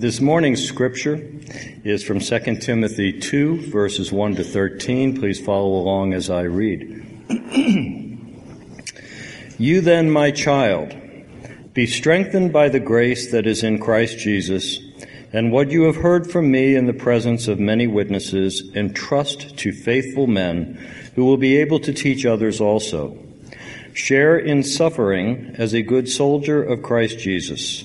This morning's scripture is from 2 Timothy 2, verses 1 to 13. Please follow along as I read. you then, my child, be strengthened by the grace that is in Christ Jesus, and what you have heard from me in the presence of many witnesses, entrust to faithful men who will be able to teach others also. Share in suffering as a good soldier of Christ Jesus.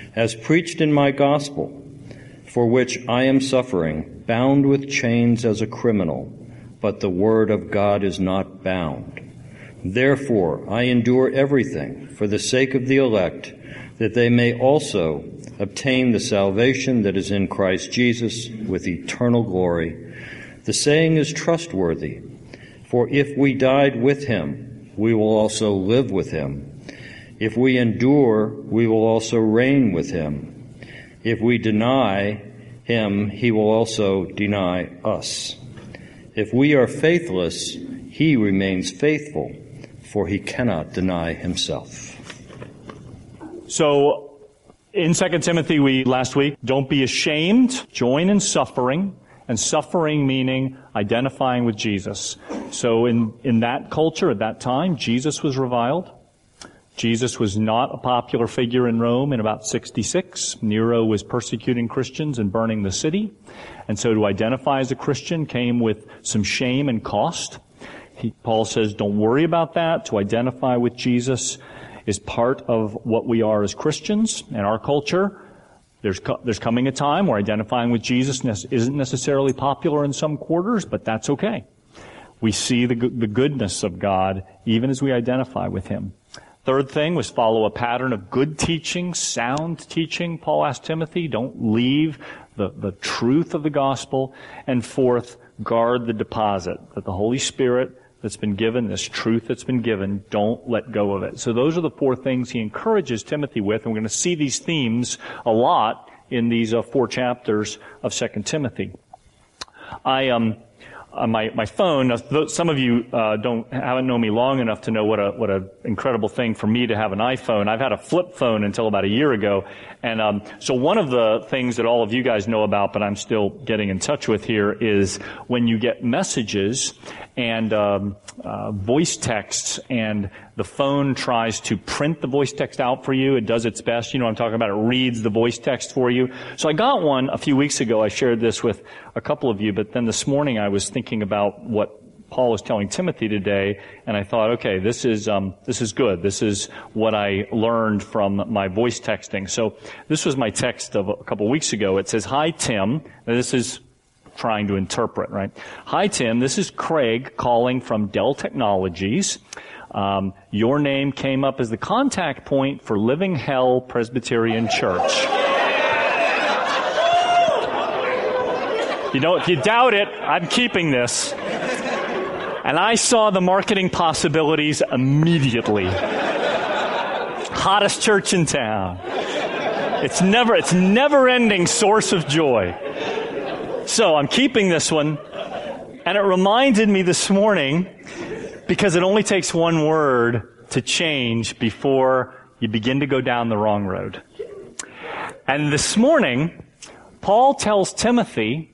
as preached in my gospel, for which I am suffering, bound with chains as a criminal, but the word of God is not bound. Therefore, I endure everything for the sake of the elect, that they may also obtain the salvation that is in Christ Jesus with eternal glory. The saying is trustworthy, for if we died with him, we will also live with him. If we endure, we will also reign with him. If we deny him, he will also deny us. If we are faithless, he remains faithful, for he cannot deny himself. So, in 2 Timothy, we last week, don't be ashamed, join in suffering, and suffering meaning identifying with Jesus. So in, in that culture at that time, Jesus was reviled. Jesus was not a popular figure in Rome in about 66. Nero was persecuting Christians and burning the city. And so to identify as a Christian came with some shame and cost. He, Paul says, don't worry about that. To identify with Jesus is part of what we are as Christians and our culture. There's, there's coming a time where identifying with Jesus isn't necessarily popular in some quarters, but that's okay. We see the, the goodness of God even as we identify with Him. Third thing was follow a pattern of good teaching, sound teaching. Paul asked Timothy, don't leave the, the truth of the gospel. And fourth, guard the deposit that the Holy Spirit that's been given, this truth that's been given, don't let go of it. So those are the four things he encourages Timothy with, and we're going to see these themes a lot in these uh, four chapters of Second Timothy. I um, on my, my phone. Some of you uh, don't haven't known me long enough to know what a what an incredible thing for me to have an iPhone. I've had a flip phone until about a year ago, and um, so one of the things that all of you guys know about, but I'm still getting in touch with here, is when you get messages and um, uh, voice texts, and the phone tries to print the voice text out for you. It does its best. You know what I'm talking about. It reads the voice text for you. So I got one a few weeks ago. I shared this with a couple of you, but then this morning I was thinking about what Paul was telling Timothy today, and I thought, okay, this is um, this is good. This is what I learned from my voice texting. So this was my text of a couple weeks ago. It says, "Hi Tim." Now, this is trying to interpret, right? Hi Tim, this is Craig calling from Dell Technologies. Um, your name came up as the contact point for Living Hell Presbyterian Church. You know, if you doubt it, I'm keeping this. And I saw the marketing possibilities immediately. Hottest church in town. It's never, it's never ending source of joy. So I'm keeping this one. And it reminded me this morning because it only takes one word to change before you begin to go down the wrong road. And this morning, Paul tells Timothy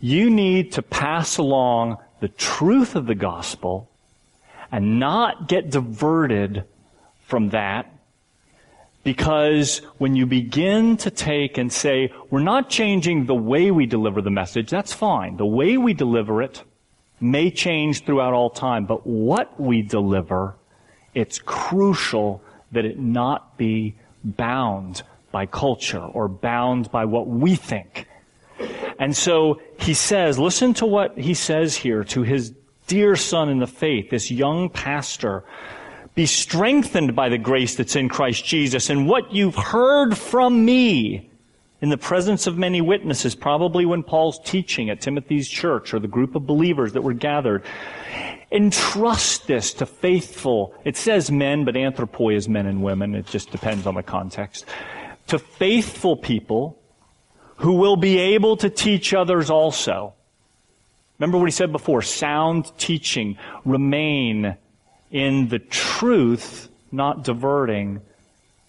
you need to pass along the truth of the gospel and not get diverted from that because when you begin to take and say, we're not changing the way we deliver the message, that's fine. The way we deliver it may change throughout all time, but what we deliver, it's crucial that it not be bound by culture or bound by what we think. And so he says, listen to what he says here to his dear son in the faith, this young pastor. Be strengthened by the grace that's in Christ Jesus and what you've heard from me in the presence of many witnesses, probably when Paul's teaching at Timothy's church or the group of believers that were gathered. Entrust this to faithful, it says men, but anthropoi is men and women. It just depends on the context. To faithful people who will be able to teach others also. Remember what he said before, sound teaching, remain in the truth, not diverting.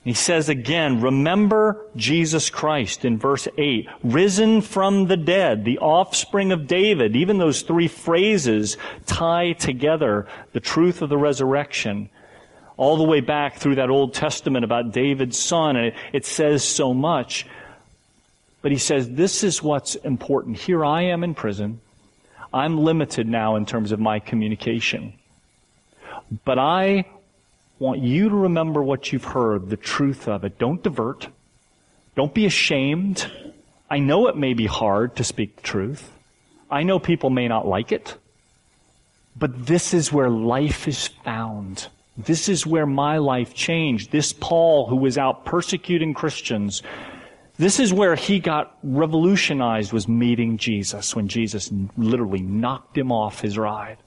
He says again, remember Jesus Christ in verse 8, risen from the dead, the offspring of David. Even those three phrases tie together the truth of the resurrection. All the way back through that Old Testament about David's son, and it, it says so much. But he says, this is what's important. Here I am in prison. I'm limited now in terms of my communication. But I want you to remember what you've heard, the truth of it. Don't divert. Don't be ashamed. I know it may be hard to speak the truth. I know people may not like it. But this is where life is found. This is where my life changed. This Paul, who was out persecuting Christians, this is where he got revolutionized was meeting Jesus when Jesus literally knocked him off his ride.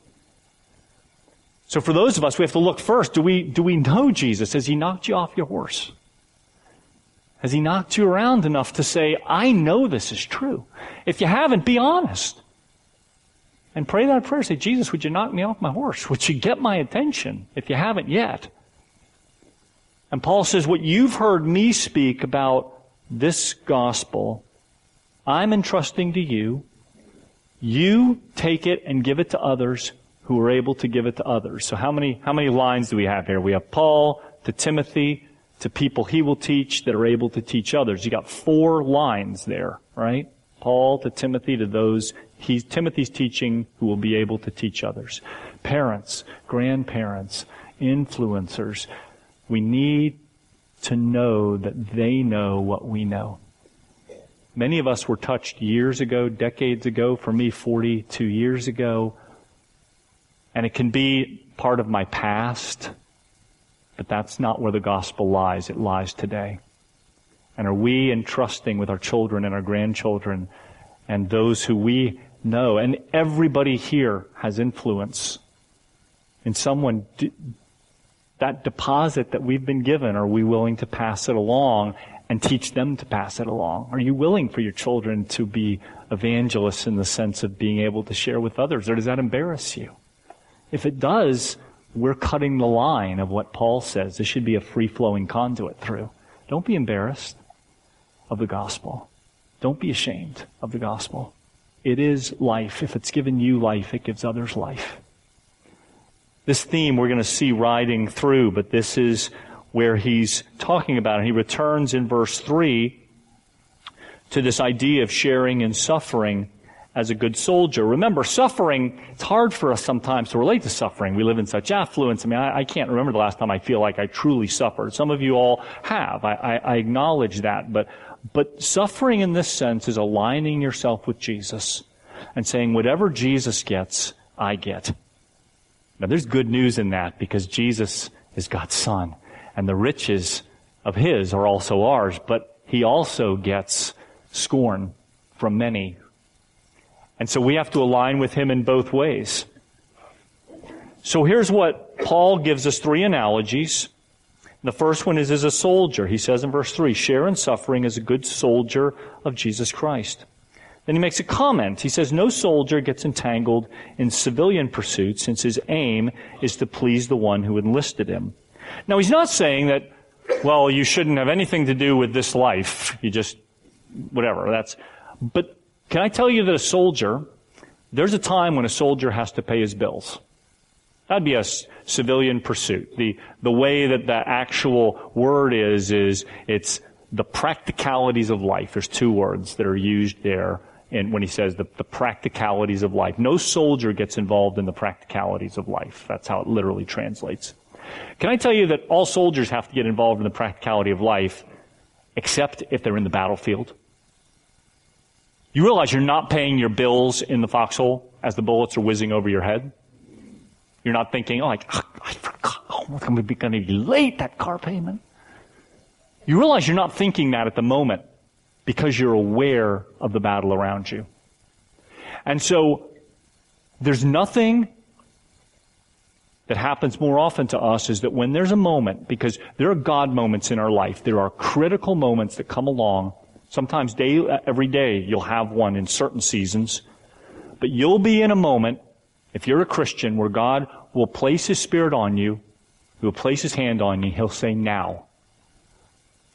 So for those of us, we have to look first. Do we, do we know Jesus? Has he knocked you off your horse? Has he knocked you around enough to say, I know this is true? If you haven't, be honest. And pray that prayer. Say, Jesus, would you knock me off my horse? Would you get my attention if you haven't yet? And Paul says, what you've heard me speak about this gospel, I'm entrusting to you. You take it and give it to others who are able to give it to others. So how many, how many lines do we have here? We have Paul to Timothy to people he will teach that are able to teach others. You got four lines there, right? Paul to Timothy to those he's, Timothy's teaching who will be able to teach others. Parents, grandparents, influencers. We need to know that they know what we know. Many of us were touched years ago, decades ago, for me 42 years ago, and it can be part of my past, but that's not where the gospel lies. It lies today. And are we entrusting with our children and our grandchildren and those who we know? And everybody here has influence in someone that deposit that we've been given, are we willing to pass it along and teach them to pass it along? Are you willing for your children to be evangelists in the sense of being able to share with others, or does that embarrass you? If it does, we're cutting the line of what Paul says. This should be a free flowing conduit through. Don't be embarrassed of the gospel. Don't be ashamed of the gospel. It is life. If it's given you life, it gives others life. This theme we're going to see riding through, but this is where he's talking about it. He returns in verse 3 to this idea of sharing in suffering as a good soldier. Remember, suffering, it's hard for us sometimes to relate to suffering. We live in such affluence. I mean, I, I can't remember the last time I feel like I truly suffered. Some of you all have. I, I, I acknowledge that. But, but suffering in this sense is aligning yourself with Jesus and saying, whatever Jesus gets, I get. Now there's good news in that because Jesus is God's son and the riches of his are also ours, but he also gets scorn from many. And so we have to align with him in both ways. So here's what Paul gives us three analogies. The first one is as a soldier. He says in verse 3, share in suffering as a good soldier of Jesus Christ. Then he makes a comment. He says, No soldier gets entangled in civilian pursuits since his aim is to please the one who enlisted him. Now, he's not saying that, well, you shouldn't have anything to do with this life. You just, whatever. That's, but can I tell you that a soldier, there's a time when a soldier has to pay his bills. That'd be a civilian pursuit. The, the way that the actual word is, is it's the practicalities of life. There's two words that are used there and when he says the, the practicalities of life. No soldier gets involved in the practicalities of life. That's how it literally translates. Can I tell you that all soldiers have to get involved in the practicality of life, except if they're in the battlefield? You realize you're not paying your bills in the foxhole as the bullets are whizzing over your head? You're not thinking, oh, like, oh, I forgot, oh, I'm going to be late, that car payment. You realize you're not thinking that at the moment because you're aware of the battle around you. And so there's nothing that happens more often to us is that when there's a moment, because there are God moments in our life, there are critical moments that come along. Sometimes day, every day you'll have one in certain seasons, but you'll be in a moment, if you're a Christian, where God will place His Spirit on you, He will place His hand on you, He'll say, now.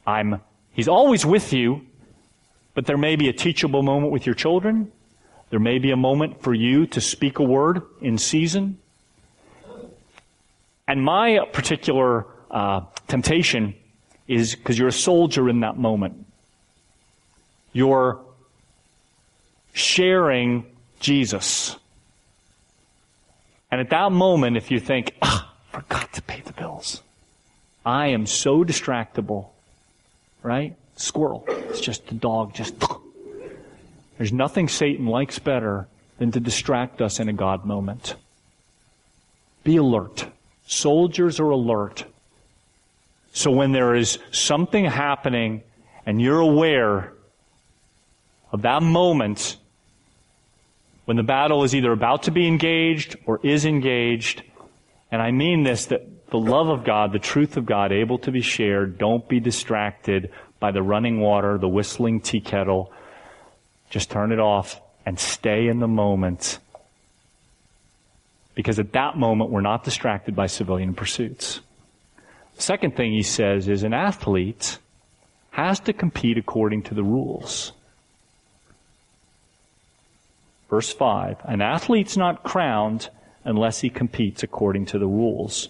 I'm, He's always with you, but there may be a teachable moment with your children. There may be a moment for you to speak a word in season. And my particular uh, temptation is because you're a soldier in that moment. You're sharing Jesus. And at that moment, if you think, ah, forgot to pay the bills. I am so distractible, right? Squirrel. It's just the dog just. There's nothing Satan likes better than to distract us in a God moment. Be alert. Soldiers are alert. So when there is something happening and you're aware of that moment when the battle is either about to be engaged or is engaged, and I mean this, that the love of God, the truth of God able to be shared, don't be distracted by the running water, the whistling tea kettle. Just turn it off and stay in the moment because at that moment, we're not distracted by civilian pursuits. Second thing he says is an athlete has to compete according to the rules. Verse 5 An athlete's not crowned unless he competes according to the rules.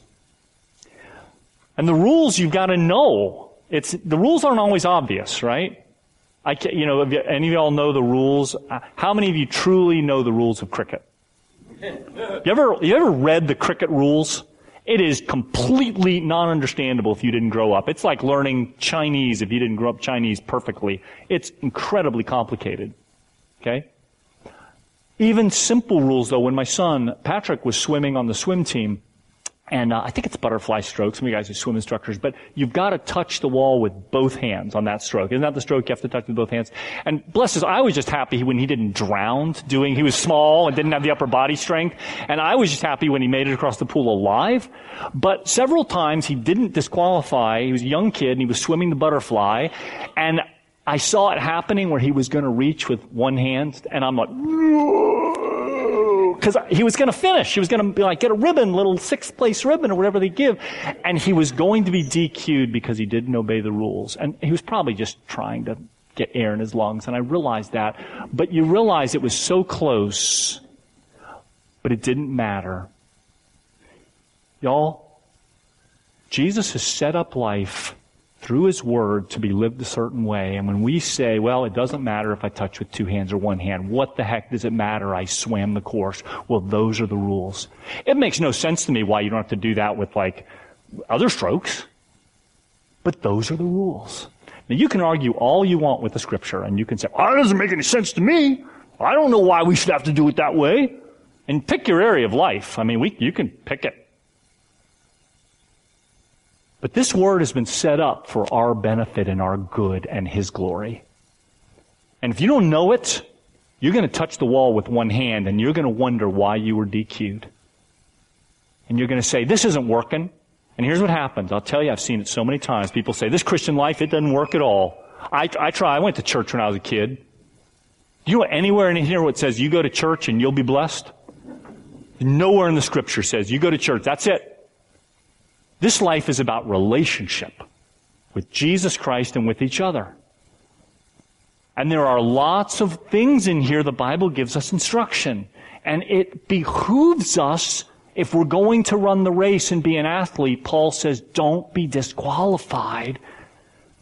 And the rules you've got to know. It's, the rules aren't always obvious, right? I can, you know, any of y'all know the rules? Uh, how many of you truly know the rules of cricket? You ever, you ever read the cricket rules? It is completely non-understandable if you didn't grow up. It's like learning Chinese if you didn't grow up Chinese perfectly. It's incredibly complicated. Okay? Even simple rules though, when my son, Patrick, was swimming on the swim team, and uh, I think it's butterfly stroke. Some of you guys are swim instructors, but you've got to touch the wall with both hands on that stroke. Isn't that the stroke you have to touch with both hands? And bless his, I was just happy when he didn't drown doing, he was small and didn't have the upper body strength. And I was just happy when he made it across the pool alive. But several times he didn't disqualify. He was a young kid and he was swimming the butterfly. And I saw it happening where he was going to reach with one hand and I'm like, because he was going to finish. He was going to like get a ribbon, little sixth place ribbon or whatever they give. And he was going to be DQ'd because he didn't obey the rules. And he was probably just trying to get air in his lungs. And I realized that. But you realize it was so close, but it didn't matter. Y'all, Jesus has set up life through His Word to be lived a certain way. And when we say, well, it doesn't matter if I touch with two hands or one hand, what the heck does it matter? I swam the course. Well, those are the rules. It makes no sense to me why you don't have to do that with like other strokes. But those are the rules. Now you can argue all you want with the scripture and you can say, oh, that doesn't make any sense to me. I don't know why we should have to do it that way. And pick your area of life. I mean, we, you can pick it. But this word has been set up for our benefit and our good and His glory. And if you don't know it, you're going to touch the wall with one hand and you're going to wonder why you were DQ'd. And you're going to say, this isn't working. And here's what happens. I'll tell you, I've seen it so many times. People say, this Christian life, it doesn't work at all. I, I try. I went to church when I was a kid. You know anywhere in here what says you go to church and you'll be blessed? Nowhere in the scripture says you go to church. That's it. This life is about relationship with Jesus Christ and with each other. And there are lots of things in here the Bible gives us instruction. And it behooves us, if we're going to run the race and be an athlete, Paul says, don't be disqualified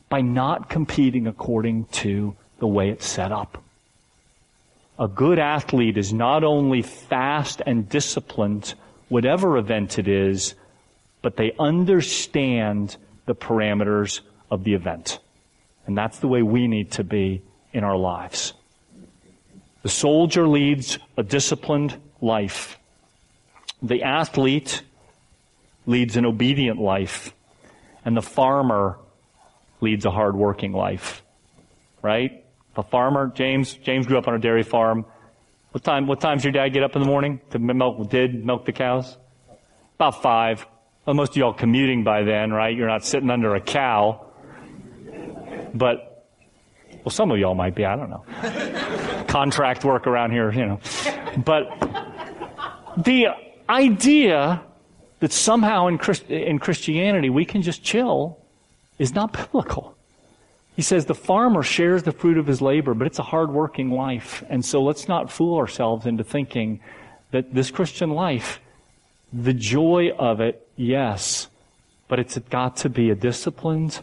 by not competing according to the way it's set up. A good athlete is not only fast and disciplined, whatever event it is, but they understand the parameters of the event. And that's the way we need to be in our lives. The soldier leads a disciplined life. The athlete leads an obedient life. And the farmer leads a hardworking life. Right? A farmer, James, James grew up on a dairy farm. What time, what time's your dad get up in the morning to milk, did milk the cows? About five. Well, most of y'all commuting by then, right? You're not sitting under a cow. But, well, some of y'all might be, I don't know. Contract work around here, you know. But the idea that somehow in, Christ- in Christianity we can just chill is not biblical. He says the farmer shares the fruit of his labor, but it's a hard-working life. And so let's not fool ourselves into thinking that this Christian life, the joy of it, yes, but it's got to be a disciplined,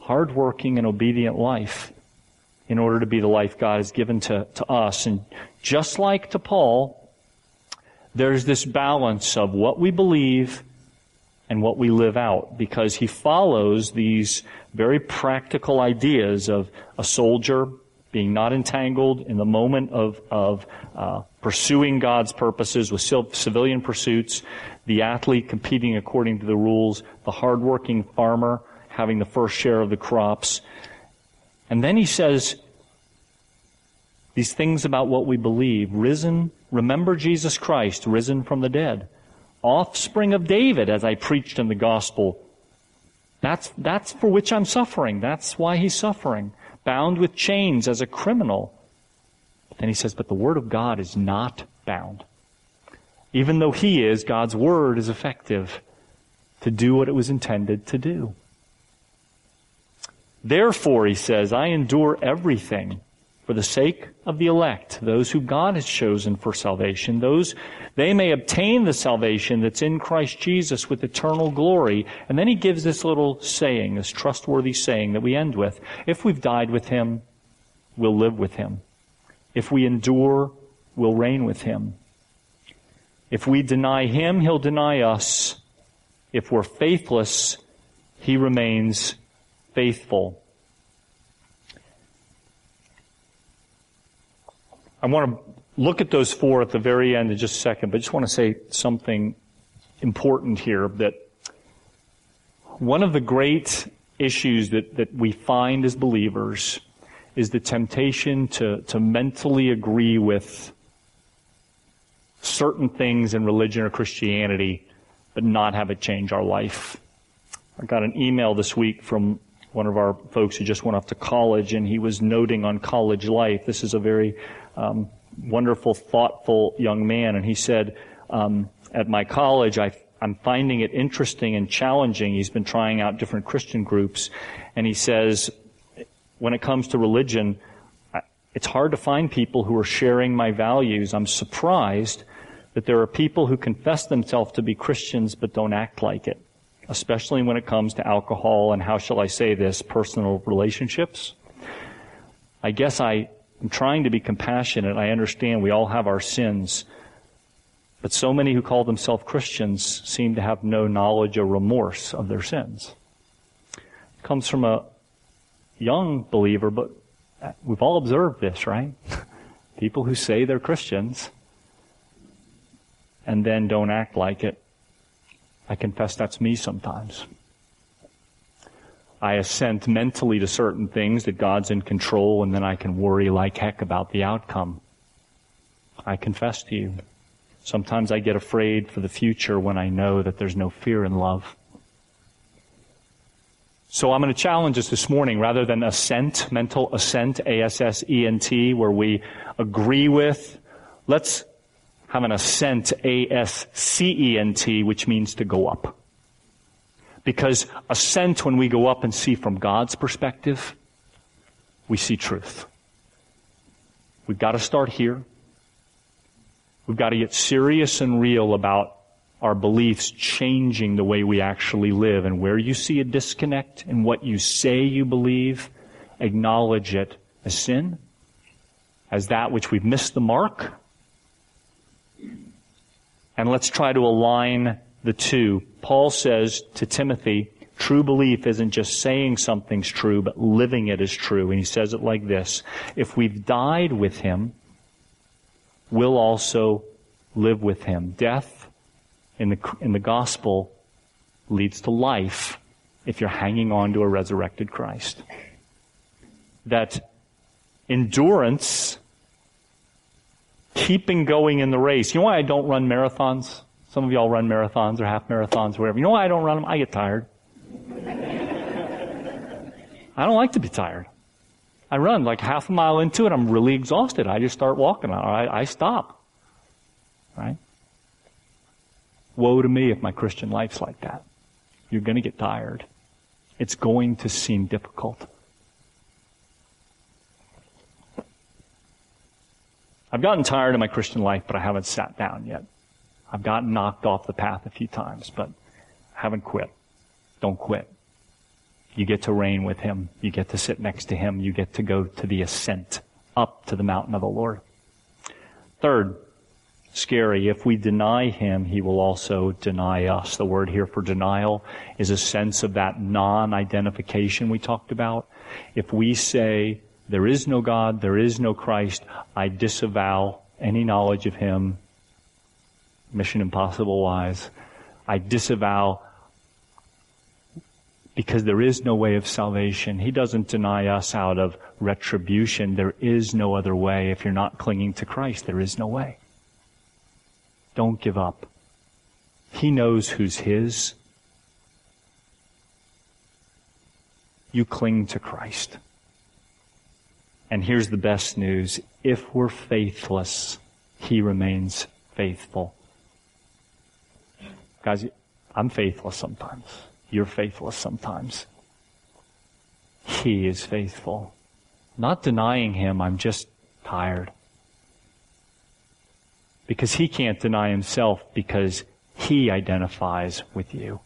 hardworking, and obedient life in order to be the life God has given to, to us. And just like to Paul, there's this balance of what we believe and what we live out because he follows these very practical ideas of a soldier being not entangled in the moment of, of uh, pursuing God's purposes with civilian pursuits, the athlete competing according to the rules, the hardworking farmer having the first share of the crops. And then he says these things about what we believe risen, remember Jesus Christ, risen from the dead offspring of David, as I preached in the gospel. That's, that's for which I'm suffering. That's why he's suffering. Bound with chains as a criminal. But then he says, but the word of God is not bound. Even though he is, God's word is effective to do what it was intended to do. Therefore, he says, I endure everything for the sake of the elect, those who God has chosen for salvation, those they may obtain the salvation that's in Christ Jesus with eternal glory. And then he gives this little saying, this trustworthy saying that we end with. If we've died with him, we'll live with him. If we endure, we'll reign with him. If we deny him, he'll deny us. If we're faithless, he remains faithful. I want to look at those four at the very end in just a second, but I just want to say something important here that one of the great issues that, that we find as believers is the temptation to, to mentally agree with certain things in religion or Christianity, but not have it change our life. I got an email this week from one of our folks who just went off to college, and he was noting on college life. This is a very um, wonderful, thoughtful young man, and he said, um, "At my college, I, I'm finding it interesting and challenging." He's been trying out different Christian groups, and he says, "When it comes to religion, it's hard to find people who are sharing my values. I'm surprised that there are people who confess themselves to be Christians but don't act like it." Especially when it comes to alcohol and how shall I say this, personal relationships. I guess I am trying to be compassionate. I understand we all have our sins. But so many who call themselves Christians seem to have no knowledge or remorse of their sins. It comes from a young believer, but we've all observed this, right? People who say they're Christians and then don't act like it. I confess that's me sometimes. I assent mentally to certain things that God's in control and then I can worry like heck about the outcome. I confess to you. Sometimes I get afraid for the future when I know that there's no fear in love. So I'm going to challenge us this morning rather than assent, mental assent, A-S-S-E-N-T, where we agree with, let's have an ascent, A-S-C-E-N-T, which means to go up. Because ascent, when we go up and see from God's perspective, we see truth. We've got to start here. We've got to get serious and real about our beliefs changing the way we actually live. And where you see a disconnect in what you say you believe, acknowledge it as sin, as that which we've missed the mark, and let's try to align the two. Paul says to Timothy, true belief isn't just saying something's true, but living it is true. And he says it like this. If we've died with him, we'll also live with him. Death in the, in the gospel leads to life if you're hanging on to a resurrected Christ. That endurance, keeping going in the race. You know why I don't run marathons? Some of y'all run marathons or half marathons or whatever. You know why I don't run them? I get tired. I don't like to be tired. I run like half a mile into it. I'm really exhausted. I just start walking. I, I stop. Right? Woe to me if my Christian life's like that. You're going to get tired. It's going to seem difficult. I've gotten tired of my Christian life, but I haven't sat down yet. I've gotten knocked off the path a few times, but I haven't quit. Don't quit. You get to reign with Him. You get to sit next to Him. You get to go to the ascent up to the mountain of the Lord. Third, scary. If we deny him, he will also deny us. The word here for denial is a sense of that non-identification we talked about. If we say, there is no God, there is no Christ, I disavow any knowledge of him, mission impossible wise, I disavow because there is no way of salvation. He doesn't deny us out of retribution. There is no other way. If you're not clinging to Christ, there is no way. Don't give up. He knows who's His. You cling to Christ. And here's the best news. If we're faithless, He remains faithful. Guys, I'm faithless sometimes. You're faithless sometimes. He is faithful. Not denying Him, I'm just tired because he can't deny himself because he identifies with you.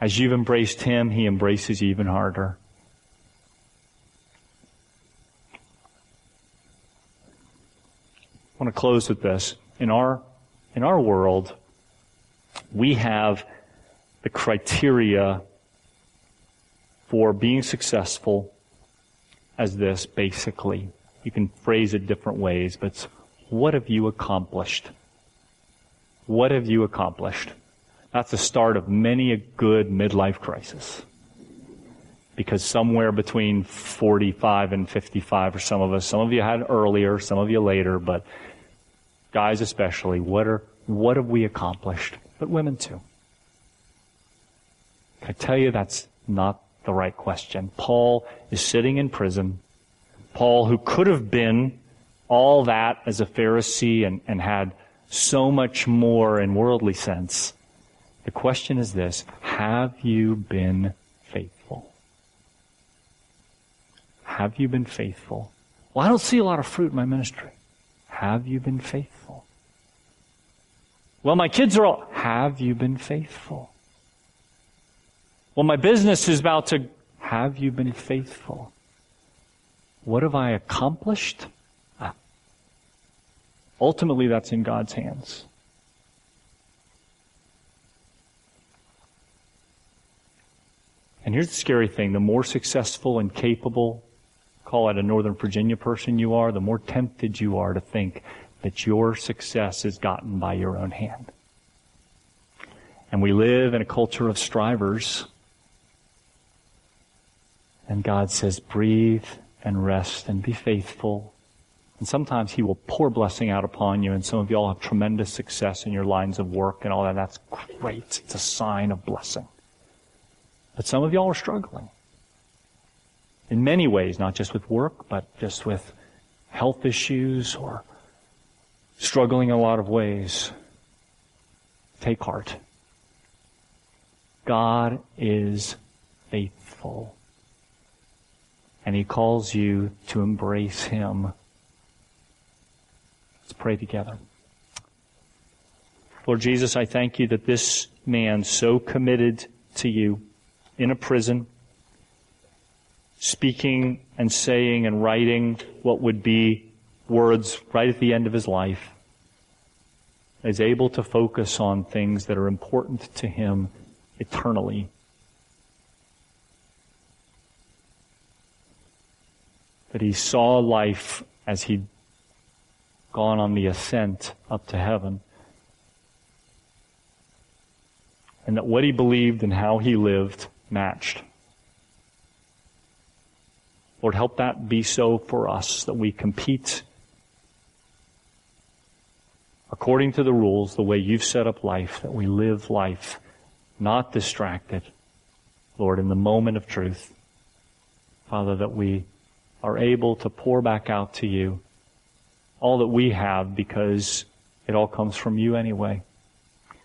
As you've embraced him, he embraces even harder. I want to close with this. In our, in our world, we have the criteria for being successful as this, basically. You can phrase it different ways, but what have you accomplished? What have you accomplished? That's the start of many a good midlife crisis. Because somewhere between 45 and 55 for some of us, some of you had earlier, some of you later, but guys especially, what are, what have we accomplished? But women too. I tell you that's not the right question? Paul is sitting in prison Paul, who could have been all that as a Pharisee and, and had so much more in worldly sense. The question is this Have you been faithful? Have you been faithful? Well, I don't see a lot of fruit in my ministry. Have you been faithful? Well, my kids are all. Have you been faithful? Well, my business is about to. Have you been faithful? What have I accomplished? Ah. Ultimately, that's in God's hands. And here's the scary thing the more successful and capable, call it a Northern Virginia person you are, the more tempted you are to think that your success is gotten by your own hand. And we live in a culture of strivers. And God says, breathe and rest and be faithful. And sometimes He will pour blessing out upon you, and some of you all have tremendous success in your lines of work and all that. That's great. It's a sign of blessing. But some of y'all are struggling. In many ways, not just with work, but just with health issues or struggling in a lot of ways. Take heart. God is faithful and he calls you to embrace him. Let's pray together. Lord Jesus, I thank you that this man so committed to you in a prison, speaking and saying and writing what would be words right at the end of his life, is able to focus on things that are important to him eternally. that he saw life as he'd gone on the ascent up to heaven. And that what he believed and how he lived matched. Lord, help that be so for us, that we compete according to the rules, the way you've set up life, that we live life not distracted, Lord, in the moment of truth. Father, that we are able to pour back out to you all that we have because it all comes from you anyway.